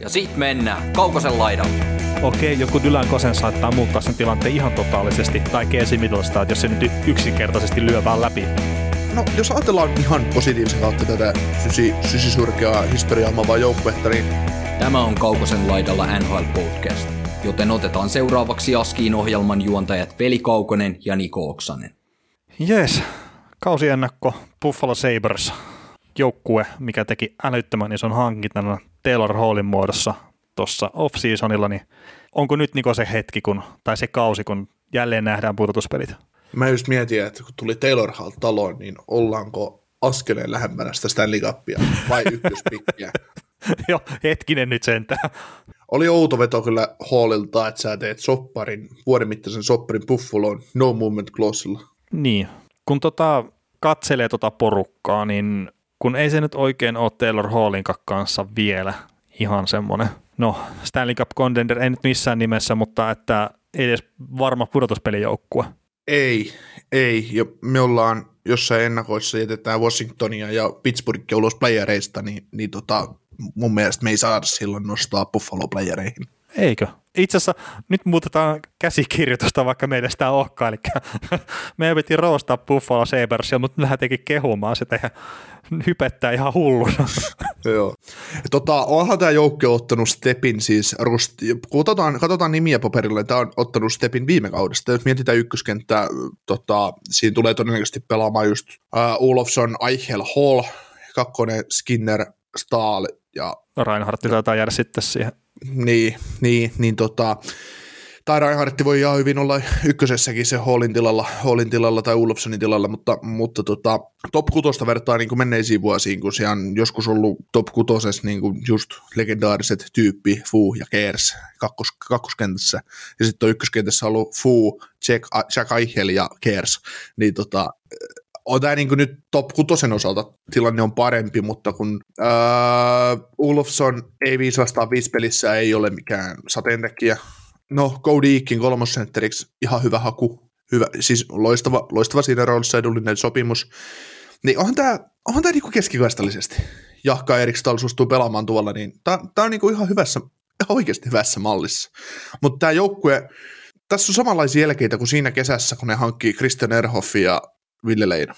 Ja sit mennään Kaukosen laidalle. Okei, joku Dylan Kosen saattaa muuttaa sen tilanteen ihan totaalisesti, tai Casey Middlestad, jos se nyt yksinkertaisesti lyö vaan läpi. No, jos ajatellaan ihan positiivisen kautta tätä sysi, sysisurkeaa historiaa joukkuetta, niin Tämä on Kaukosen laidalla NHL Podcast, joten otetaan seuraavaksi Askiin ohjelman juontajat Veli Kaukonen ja Niko Oksanen. Jees, kausiennakko Buffalo Sabres joukkue, mikä teki älyttömän ison hankintana Taylor Hallin muodossa tuossa off-seasonilla, niin onko nyt Niko se hetki, kun, tai se kausi, kun jälleen nähdään pudotuspelit? Mä just mietin, että kun tuli Taylor Hall taloon, niin ollaanko askeleen lähempänä sitä Stanley Cupia vai ykköspikkiä? Joo, hetkinen nyt sentään. Oli outo veto kyllä Hallilta, että sä teet sopparin, vuoden mittaisen sopparin Buffaloon no movement clauseilla. Niin, kun tota, katselee tota porukkaa, niin kun ei se nyt oikein ole Taylor Hallin kanssa vielä ihan semmoinen, no Stanley Cup contender ei nyt missään nimessä, mutta että ei edes varma pudotuspelijoukkue. Ei, ei. Ja me ollaan jossain ennakoissa jätetään Washingtonia ja Pittsburghia ulos playereista, niin, niin tota, mun mielestä me ei saada silloin nostaa Buffalo playereihin. Eikö? Itse asiassa nyt muutetaan käsikirjoitusta, vaikka meillä sitä olekaan, eli meidän piti roostaa Buffalo Sabersia, mutta me lähdettiin kehumaan sitä ja hypettää ihan hulluna. Joo. Tota, onhan tämä joukko ottanut stepin siis, rust, katsotaan, katsotaan nimiä paperilla, tämä on ottanut stepin viime kaudesta. Jos mietitään ykköskenttää, tota, siinä tulee todennäköisesti pelaamaan just uh, Olofsson, Eichel, Hall, kakkonen Skinner, Stahl ja... Reinhardt taitaa jäädä sitten siihen. Niin, niin, niin tota, tai Reinhardt voi ihan hyvin olla ykkösessäkin se Hallin tilalla, Hallin tilalla tai Ulfsonin tilalla, mutta, mutta tota, top kutosta vertaa niin kuin menneisiin vuosiin, kun siellä on joskus ollut top kutosessa niin kuin just legendaariset tyyppi Fu ja Kers kakkos, kakkoskentässä, ja sitten on ykköskentässä ollut Fu, Jack, Jack Eichel ja Kers, niin tota, on tämä niin nyt top kutosen osalta tilanne on parempi, mutta kun äh, Ulfson ei 5 vastaan 5 pelissä ei ole mikään sateentekijä, No, Cody Eakin kolmosentteriksi ihan hyvä haku. Hyvä, siis loistava, loistava siinä roolissa edullinen sopimus. Niin onhan tämä onhan tää niinku keskikaistallisesti. Jahka Eriksdal suostuu pelaamaan tuolla, niin tämä on niinku ihan hyvässä, ihan oikeasti hyvässä mallissa. Mutta tämä joukkue, tässä on samanlaisia jälkeitä kuin siinä kesässä, kun ne hankkii Christian Erhoffin ja Ville Leino.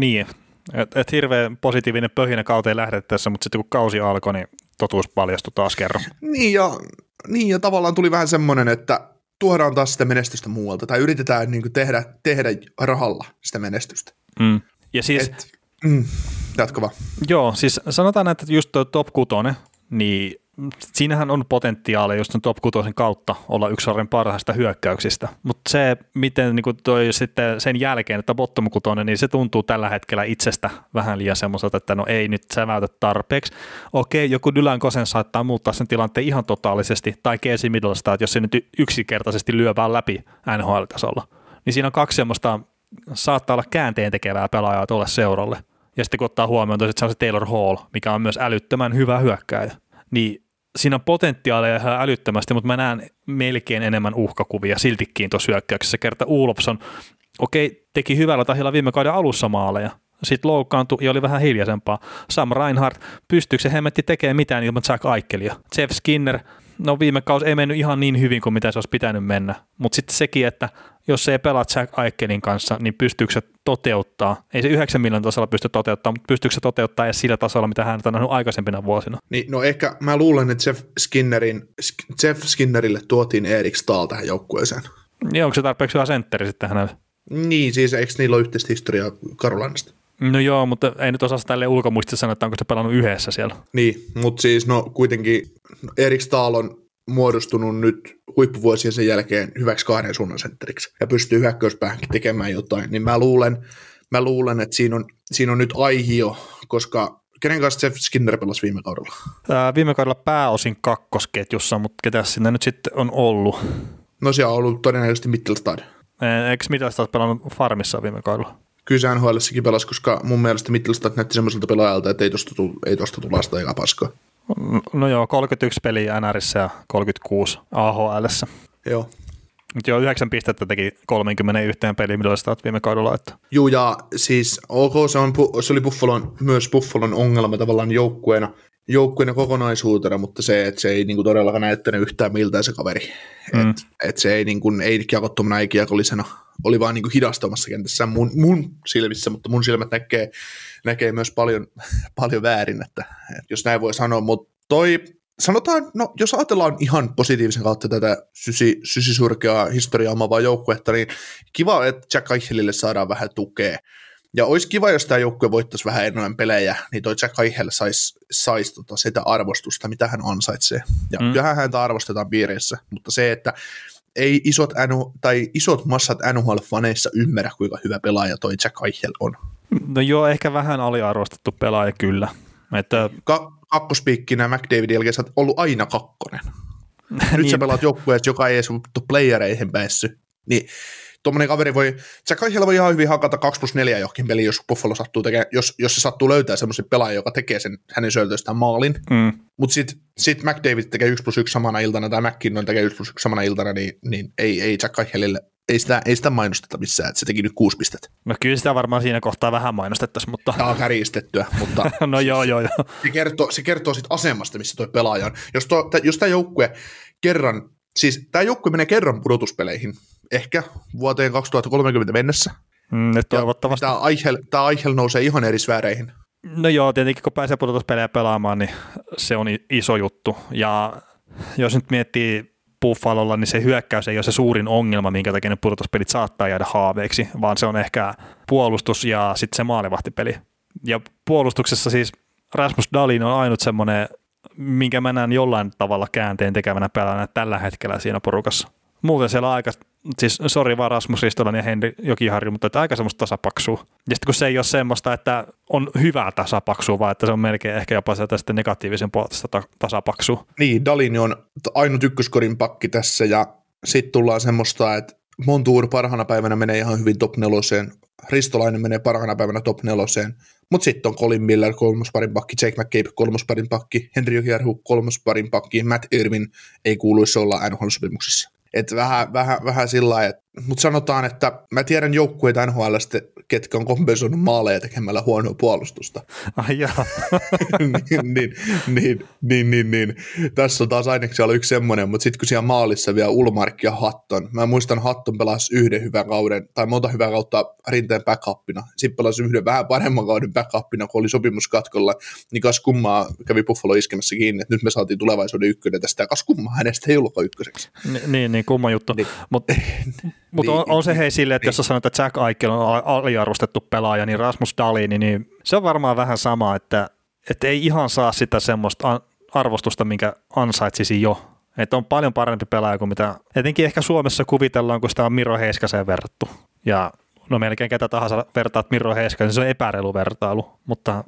Niin, että et hirveän positiivinen pöhinä kauteen lähdettäessä, mutta sitten kun kausi alkoi, niin totuus paljastui taas kerran. Niin ja niin, ja tavallaan tuli vähän semmoinen, että tuodaan taas sitä menestystä muualta, tai yritetään niin tehdä, tehdä rahalla sitä menestystä. Mm. Ja siis... Et, mm, jatka vaan. Joo, siis sanotaan, että just tuo top 6, niin siinähän on potentiaalia just top 6 kautta olla yksi sarjan parhaista hyökkäyksistä, mutta se, miten niin toi sitten sen jälkeen, että bottom 6, niin se tuntuu tällä hetkellä itsestä vähän liian semmoiselta, että no ei nyt sä väytä tarpeeksi. Okei, joku Dylan Kosen saattaa muuttaa sen tilanteen ihan totaalisesti, tai Casey että jos se nyt yksinkertaisesti lyö vaan läpi NHL-tasolla. Niin siinä on kaksi semmoista, saattaa olla käänteen tekevää pelaajaa tuolle seuralle. Ja sitten kun ottaa huomioon, että se on se Taylor Hall, mikä on myös älyttömän hyvä hyökkääjä, niin siinä on potentiaalia ihan älyttömästi, mutta mä näen melkein enemmän uhkakuvia siltikin tuossa hyökkäyksessä. Kerta Ulofsson, okei, teki hyvällä tahilla viime kauden alussa maaleja, sitten loukkaantui ja oli vähän hiljaisempaa. Sam Reinhardt, pystyykö se hemmetti tekemään mitään ilman Jack Aikelia? Jeff Skinner, no viime kausi ei mennyt ihan niin hyvin kuin mitä se olisi pitänyt mennä, mutta sitten sekin, että jos se ei pelaa Jack Aikelin kanssa, niin pystyykö se toteuttaa, ei se 9 miljoonan tasolla pysty toteuttaa, mutta pystyykö se toteuttaa edes sillä tasolla, mitä hän on nähnyt aikaisempina vuosina? Niin, no ehkä mä luulen, että Jeff, Skinnerin, Jeff Skinnerille tuotiin Erik Stahl tähän joukkueeseen. Niin, onko se tarpeeksi hyvä sentteri sitten hänelle? Niin, siis eikö niillä ole yhteistä historiaa Karolinasta? No joo, mutta ei nyt osaa tälle ulkomuistissa sanoa, että onko se pelannut yhdessä siellä. Niin, mutta siis no kuitenkin Erik Stahl on muodostunut nyt huippuvuosien sen jälkeen hyväksi kahden suunnan sentteriksi ja pystyy hyökkäyspäähänkin tekemään jotain, niin mä luulen, mä luulen että siinä on, siinä on nyt aihio, koska kenen kanssa Jeff Skinner pelasi viime kaudella? Ää, viime kaudella pääosin kakkosketjussa, mutta ketä sinne nyt sitten on ollut? No siellä on ollut todennäköisesti Mittelstad. Eikö Mittelstad pelannut farmissa viime kaudella? Kyllä se nhl pelasi, koska mun mielestä Mittelstad näytti semmoiselta pelaajalta, että ei tosta, tullut, ei tosta tulla sitä eikä paskaa. No joo, 31 peliä NRissä ja 36 AHL. Joo. Mutta joo, yhdeksän pistettä teki 31 peliin, millä sä viime kaudella. Että. Juu, ja siis ok, se, on, se oli Buffalon, myös Buffalon ongelma tavallaan joukkueena, joukkueena kokonaisuutena, mutta se, että se ei niinku todellakaan näyttänyt yhtään miltä se kaveri. Mm. Että et se ei, niinku, ei kiekottomana, ei kiekollisena, oli vaan niinku hidastamassa kentässä mun, mun silmissä, mutta mun silmät näkee, näkee myös paljon, paljon väärin, että, että jos näin voi sanoa, mutta toi sanotaan, no jos ajatellaan ihan positiivisen kautta tätä sysi, sysisurkeaa historiaa omaavaa joukkuetta, niin kiva, että Jack Eichelille saadaan vähän tukea. Ja olisi kiva, jos tämä joukkue voittaisi vähän enemmän pelejä, niin toi Jack Eichel saisi sais tota sitä arvostusta, mitä hän ansaitsee. Ja mm. kyllähän häntä arvostetaan piirissä, mutta se, että ei isot, NU, tai isot massat NHL-faneissa ymmärrä, kuinka hyvä pelaaja toi Jack Eichel on. No joo, ehkä vähän aliarvostettu pelaaja kyllä. Että... Ka- kakkospiikkinä McDavidin jälkeen sä oot ollut aina kakkonen. Nyt niin. sä pelaat joukkueessa, joka ei edes playereihin päässyt. Niin tuommoinen kaveri voi, sä kai voi ihan hyvin hakata 2 plus 4 johonkin peliin, jos Buffalo sattuu tekemään, jos, jos se sattuu löytää semmoisen pelaajan, joka tekee sen hänen syötöistään maalin. Mm. Mutta sitten sit McDavid tekee 1 plus 1 samana iltana, tai McKinnon tekee 1 plus 1 samana iltana, niin, niin ei, ei Jack Eichelille ei sitä, ei sitä mainosteta missään, että se teki nyt kuusi pistettä. No kyllä sitä varmaan siinä kohtaa vähän mainostettaisiin, mutta... Tämä on kärjistettyä, mutta... no joo, joo, joo. Se kertoo, se kertoo siitä asemasta, missä tuo pelaaja on. Jos, to, jos tämä joukkue kerran, siis tämä joukkue menee kerran pudotuspeleihin, ehkä vuoteen 2030 mennessä. Mm, toivottavasti. Tämä Eichel, tämä Eichel nousee ihan eri sfääreihin. No joo, tietenkin kun pääsee pudotuspelejä pelaamaan, niin se on iso juttu. Ja jos nyt miettii Buffalolla, niin se hyökkäys ei ole se suurin ongelma, minkä takia ne pudotuspelit saattaa jäädä haaveiksi, vaan se on ehkä puolustus ja sitten se maalivahtipeli. Ja puolustuksessa siis Rasmus Dalin on ainut semmoinen, minkä mä näen jollain tavalla käänteen tekevänä pelaajana tällä hetkellä siinä porukassa. Muuten siellä on aika, siis sori vaan Rasmus Ristolan ja Henri Jokiharju, mutta että aika semmoista tasapaksua. Ja sitten kun se ei ole semmoista, että on hyvää tasapaksua, vaan että se on melkein ehkä jopa sieltä sitten negatiivisen puolesta tasapaksua. Niin, Dalini on ainut ykköskorin pakki tässä ja sitten tullaan semmoista, että Montour parhaana päivänä menee ihan hyvin top neloseen, Ristolainen menee parhaana päivänä top neloseen, mutta sitten on Colin Miller kolmosparin pakki, Jake McCabe kolmosparin pakki, Henry Jokiharju kolmosparin pakki, Matt Irvin ei kuuluisi olla NHL-sopimuksessa. Että vähän, vähän, vähän sillä lailla, mutta sanotaan, että mä tiedän joukkueita NHL, ketkä on kompensoinut maaleja tekemällä huonoa puolustusta. Ai jaa. niin, niin, niin, niin, niin, niin, Tässä on taas ainakin siellä yksi semmoinen, mutta sitten kun siellä maalissa vielä Ulmark ja Hatton, mä muistan Hatton pelasi yhden hyvän kauden, tai monta hyvää kautta rinteen backupina. Sitten pelasi yhden vähän paremman kauden backupina, kun oli sopimus katkolla, niin kas kummaa kävi Buffalo iskemässä kiinni, että nyt me saatiin tulevaisuuden ykkönen tästä, ja kas kummaa hänestä ei ollutkaan ykköseksi. Ni, niin, niin, kumma juttu. Niin. Mutta Mutta niin, on, on se hei silleen, että niin. jos sä sanot, että Jack Eichel on aliarvostettu pelaaja, niin Rasmus Dalini, niin se on varmaan vähän sama, että, että ei ihan saa sitä semmoista arvostusta, minkä ansaitsisi jo. Että on paljon parempi pelaaja kuin mitä etenkin ehkä Suomessa kuvitellaan, kun sitä on Miro Heiskaseen verrattu. Ja no melkein ketä tahansa vertaat Miro Heiskaseen, niin se on epäreilu vertailu, mutta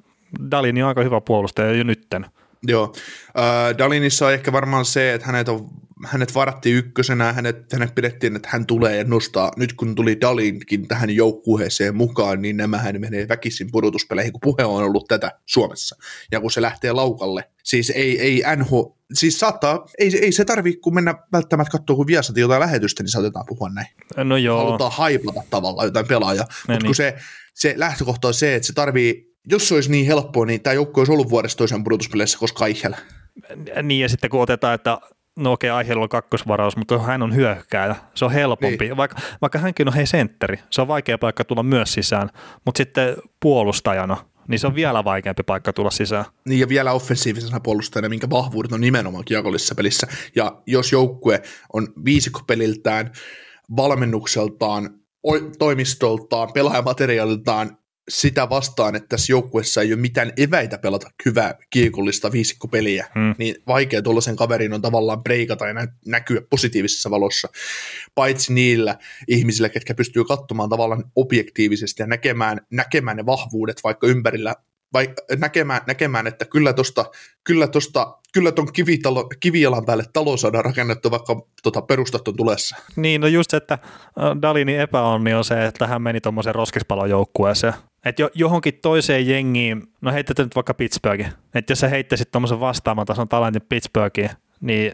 Dalini on aika hyvä puolustaja jo nytten. Joo, äh, Dalinissa on ehkä varmaan se, että hänet on hänet varattiin ykkösenä, hänet, hänet pidettiin, että hän tulee ja nostaa. Nyt kun tuli Dalinkin tähän joukkueeseen mukaan, niin nämähän menee väkisin pudotuspeleihin, kun puhe on ollut tätä Suomessa. Ja kun se lähtee laukalle, siis ei, ei NH, siis saattaa, ei, ei se tarvi kun mennä välttämättä katsoa, kun Viasati jotain lähetystä, niin saatetaan puhua näin. No joo. Halutaan haiplata tavallaan jotain pelaajaa. Mutta niin. kun se, se lähtökohta on se, että se tarvii, jos se olisi niin helppoa, niin tämä joukko olisi ollut vuodesta toisen pudotuspeleissä, koska Eichel. Niin ja sitten kun otetaan, että no okei, okay, aiheella on kakkosvaraus, mutta hän on hyökkääjä. Se on helpompi, niin. vaikka, vaikka hänkin on hei sentteri. Se on vaikea paikka tulla myös sisään, mutta sitten puolustajana, niin se on vielä vaikeampi paikka tulla sisään. Niin ja vielä offensiivisena puolustajana, minkä vahvuudet on nimenomaan kiekollisessa pelissä. Ja jos joukkue on viisikkopeliltään, valmennukseltaan, toimistoltaan, pelaajamateriaaliltaan sitä vastaan, että tässä joukkueessa ei ole mitään eväitä pelata hyvää kiekollista viisikkopeliä, hmm. niin vaikea tuollaisen kaverin on tavallaan breikata ja nä- näkyä positiivisessa valossa, paitsi niillä ihmisillä, ketkä pystyy katsomaan tavallaan objektiivisesti ja näkemään, näkemään ne vahvuudet vaikka ympärillä vai näkemään, näkemään, että kyllä tuosta kyllä tosta, kyllä ton kivitalo, kivijalan päälle talo saadaan rakennettu, vaikka tota, perustat on tulessa. Niin, no just se, että Dalinin epäonni on se, että hän meni tuommoiseen roskispalojoukkueeseen. Että jo, johonkin toiseen jengiin, no heitetään nyt vaikka Pittsburghin, että jos sä heittäisit tuommoisen vastaavan tason talentin Pittsburghiin, niin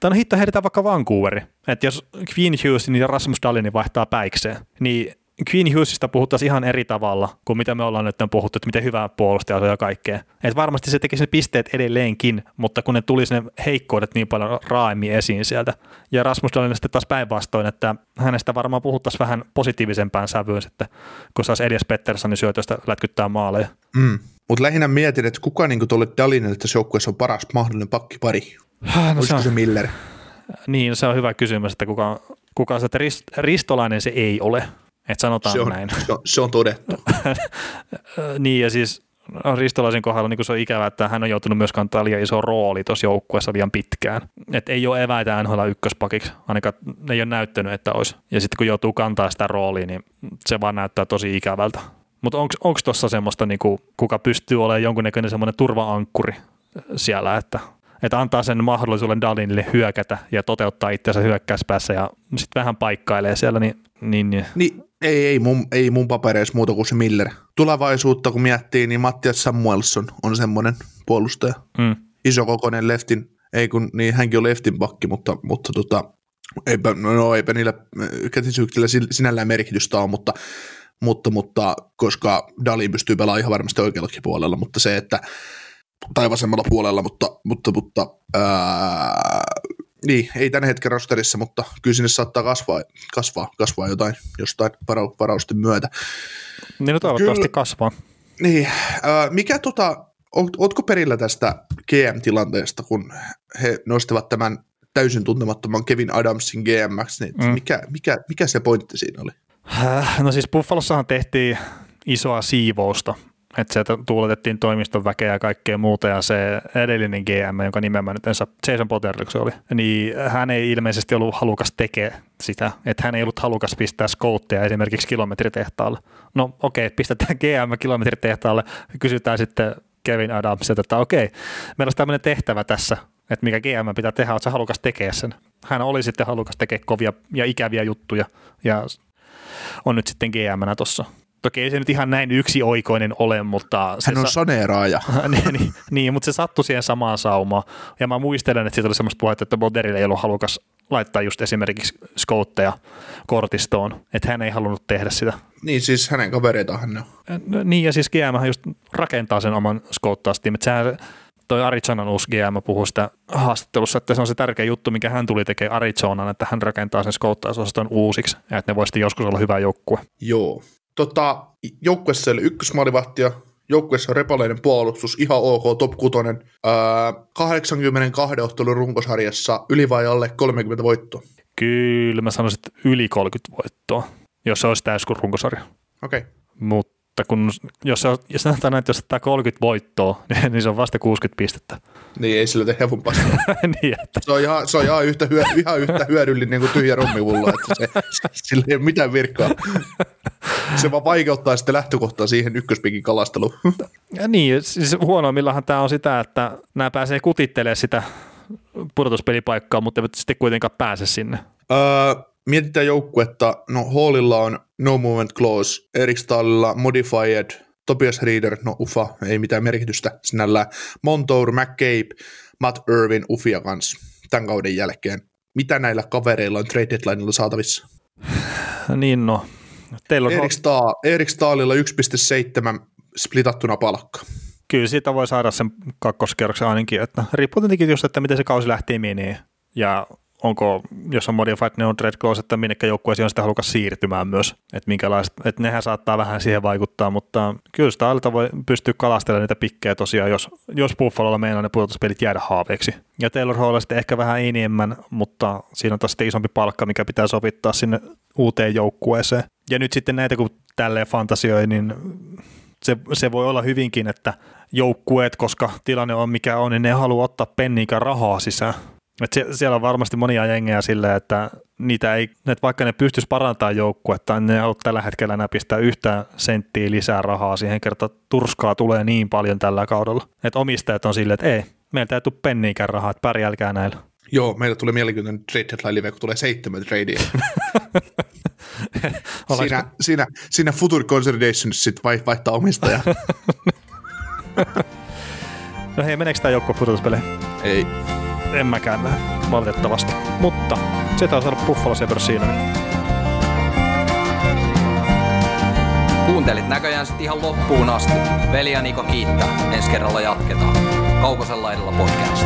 tai no hitto heitetään vaikka Vancouveri. Että jos Queen Hughesin ja Rasmus Dallin vaihtaa päikseen, niin Queen Hughesista puhuttaisiin ihan eri tavalla kuin mitä me ollaan nyt puhuttu, että miten hyvä puolustaja on ja kaikkea. Et varmasti se tekisi ne pisteet edelleenkin, mutta kun ne tulisi ne heikkoudet niin paljon raaemmin esiin sieltä. Ja Rasmus Dahlin sitten taas päinvastoin, että hänestä varmaan puhuttaisiin vähän positiivisempään sävyyn sitten, kun saisi Elias Petterssonin syötöstä lätkyttää maaleja. Mm. Mutta lähinnä mietin, että kuka niin tuolle Dalinille tässä joukkueessa on paras mahdollinen pakkipari? No, Olisiko se, on, se Miller? Niin, se on hyvä kysymys, että kuka, kuka se, että rist, ristolainen se ei ole. Et sanotaan se on, näin. Se on, se on todettu. niin ja siis Ristolaisen kohdalla niin se on ikävä, että hän on joutunut myös kantaa liian iso rooli tuossa joukkueessa liian pitkään. Et ei ole eväitä NHL ykköspakiksi, ainakaan ei ole näyttänyt, että olisi. Ja sitten kun joutuu kantaa sitä roolia, niin se vaan näyttää tosi ikävältä. Mutta onko tuossa semmoista, niin kuin, kuka pystyy olemaan jonkunnäköinen semmoinen turvaankkuri siellä, että että antaa sen mahdollisuuden Dalinille hyökätä ja toteuttaa itseänsä hyökkäyspäässä ja sitten vähän paikkailee siellä, niin, niin, niin. niin ei, ei, mun, ei mun papereissa muuta kuin se Miller. Tulevaisuutta kun miettii, niin Mattias Samuelson on semmoinen puolustaja. Mm. Isokokoinen leftin, ei kun, niin hänkin on leftin pakki, mutta, mutta tota, eipä, no, eipä niillä kätisyyksillä sinällään merkitystä ole, mutta, mutta, mutta koska Dali pystyy pelaamaan ihan varmasti oikeallakin puolella, mutta se, että tai vasemmalla puolella, mutta, mutta, mutta ää, niin, ei tämän hetken rosterissa, mutta kyllä sinne saattaa kasvaa, kasvaa, kasvaa jotain jostain varausten myötä. Niin no toivottavasti kyllä, kasvaa. Niin, ää, mikä tota, ootko perillä tästä GM-tilanteesta, kun he nostivat tämän täysin tuntemattoman Kevin Adamsin GMX, niin mm. mikä, mikä, mikä se pointti siinä oli? No siis Buffalossahan tehtiin isoa siivousta että sieltä tuuletettiin toimiston väkeä ja kaikkea muuta, ja se edellinen GM, jonka nimen mä nyt en saa, Jason Potter se oli, niin hän ei ilmeisesti ollut halukas tekemään sitä, että hän ei ollut halukas pistää skoutteja esimerkiksi kilometritehtaalle. No okei, okay, pistetään GM kilometritehtaalle, kysytään sitten Kevin Adamsilta, että okei, meillä on tämmöinen tehtävä tässä, että mikä GM pitää tehdä, että halukas tekee sen. Hän oli sitten halukas tekemään kovia ja ikäviä juttuja, ja on nyt sitten GM-nä tuossa Toki ei se nyt ihan näin yksioikoinen ole, mutta... Hän on sa- saneeraaja. niin, niin, niin, mutta se sattui siihen samaan saumaan. Ja mä muistelen, että siitä oli semmoista puhetta, että Boderille ei ollut halukas laittaa just esimerkiksi skoutteja kortistoon, että hän ei halunnut tehdä sitä. Niin siis hänen kavereitaan hän on. No, niin ja siis GM just rakentaa sen oman skouttaustiimin, että sehän toi Arizonan uusi GM puhui sitä haastattelussa, että se on se tärkeä juttu, mikä hän tuli tekemään Arizonan, että hän rakentaa sen skouttausosaston uusiksi ja että ne voisi joskus olla hyvä joukkue. Joo, tota, joukkueessa oli ykkösmaalivahtia, joukkueessa on repaleinen puolustus, ihan ok, top 6. Öö, 82 ottelun runkosarjassa yli vai alle 30 voittoa? Kyllä, mä sanoisin, että yli 30 voittoa, jos se olisi täys kuin runkosarja. Okei. Okay. Mutta kun jos, se, jos sanotaan, että jos ottaa 30 voittoa, niin se on vasta 60 pistettä. Niin, ei sillä tehdä paskaa. niin, että. Se on ihan, se on ihan, yhtä, hyö, ihan yhtä hyödyllinen kuin tyhjä rummivullo, että se, sillä ei ole mitään virkkaa. Se vaan vaikeuttaa sitten lähtökohtaa siihen ykköspikin kalasteluun. Ja niin, siis huonoimmillahan tämä on sitä, että nämä pääsee kutittelemaan sitä pudotuspelipaikkaa, mutta eivät sitten kuitenkaan pääse sinne. Öö, mietitään joukkuetta, no Hallilla on no movement clause, Erik Stallilla modified, Tobias Reader, no ufa, ei mitään merkitystä sinällään, Montour, McCabe, Matt Irvin, ufia kanssa tämän kauden jälkeen. Mitä näillä kavereilla on trade deadlineilla saatavissa? Niin no, Teillä on... Erik, Stahl, Erik Stahlilla 1,7 splitattuna palkka. Kyllä siitä voi saada sen kakkoskerroksen ainakin, että riippuu tietenkin just, että miten se kausi lähtee menee ja onko, jos on modified ne on red clause, että minnekä joukkueeseen on sitä halukas siirtymään myös, että minkälaiset, että nehän saattaa vähän siihen vaikuttaa, mutta kyllä sitä alta voi pystyä kalastelemaan niitä pikkejä tosiaan, jos, jos Buffalolla meinaa ne pudotuspelit jäädä haaveeksi. Ja Taylor Hall sitten ehkä vähän enemmän, mutta siinä on taas sitten isompi palkka, mikä pitää sovittaa sinne uuteen joukkueeseen. Ja nyt sitten näitä kun tälleen fantasioi, niin se, se voi olla hyvinkin, että joukkueet, koska tilanne on mikä on, niin ne haluaa ottaa penniikä rahaa sisään. Et se, siellä on varmasti monia jengejä silleen, että niitä ei, että vaikka ne pystyisi parantamaan joukkuetta, niin ne ei tällä hetkellä enää pistää yhtään senttiä lisää rahaa siihen kerta turskaa tulee niin paljon tällä kaudella. Että omistajat on silleen, että ei, meiltä ei tule penniikään rahaa, että pärjälkää näillä. Joo, meillä tulee mielenkiintoinen trade deadline live, kun tulee seitsemän tradea. siinä, siinä, siinä Future Consolidation sitten vaihtaa omistaja. no hei, meneekö tämä joukko pudotuspeleihin? Ei. En mäkään näe. valitettavasti. Mutta se taisi olla Buffalo Sabres siinä. Kuuntelit näköjään sitten ihan loppuun asti. Veli ja Niko kiittää. Ensi kerralla jatketaan. Kaukosella edellä podcast.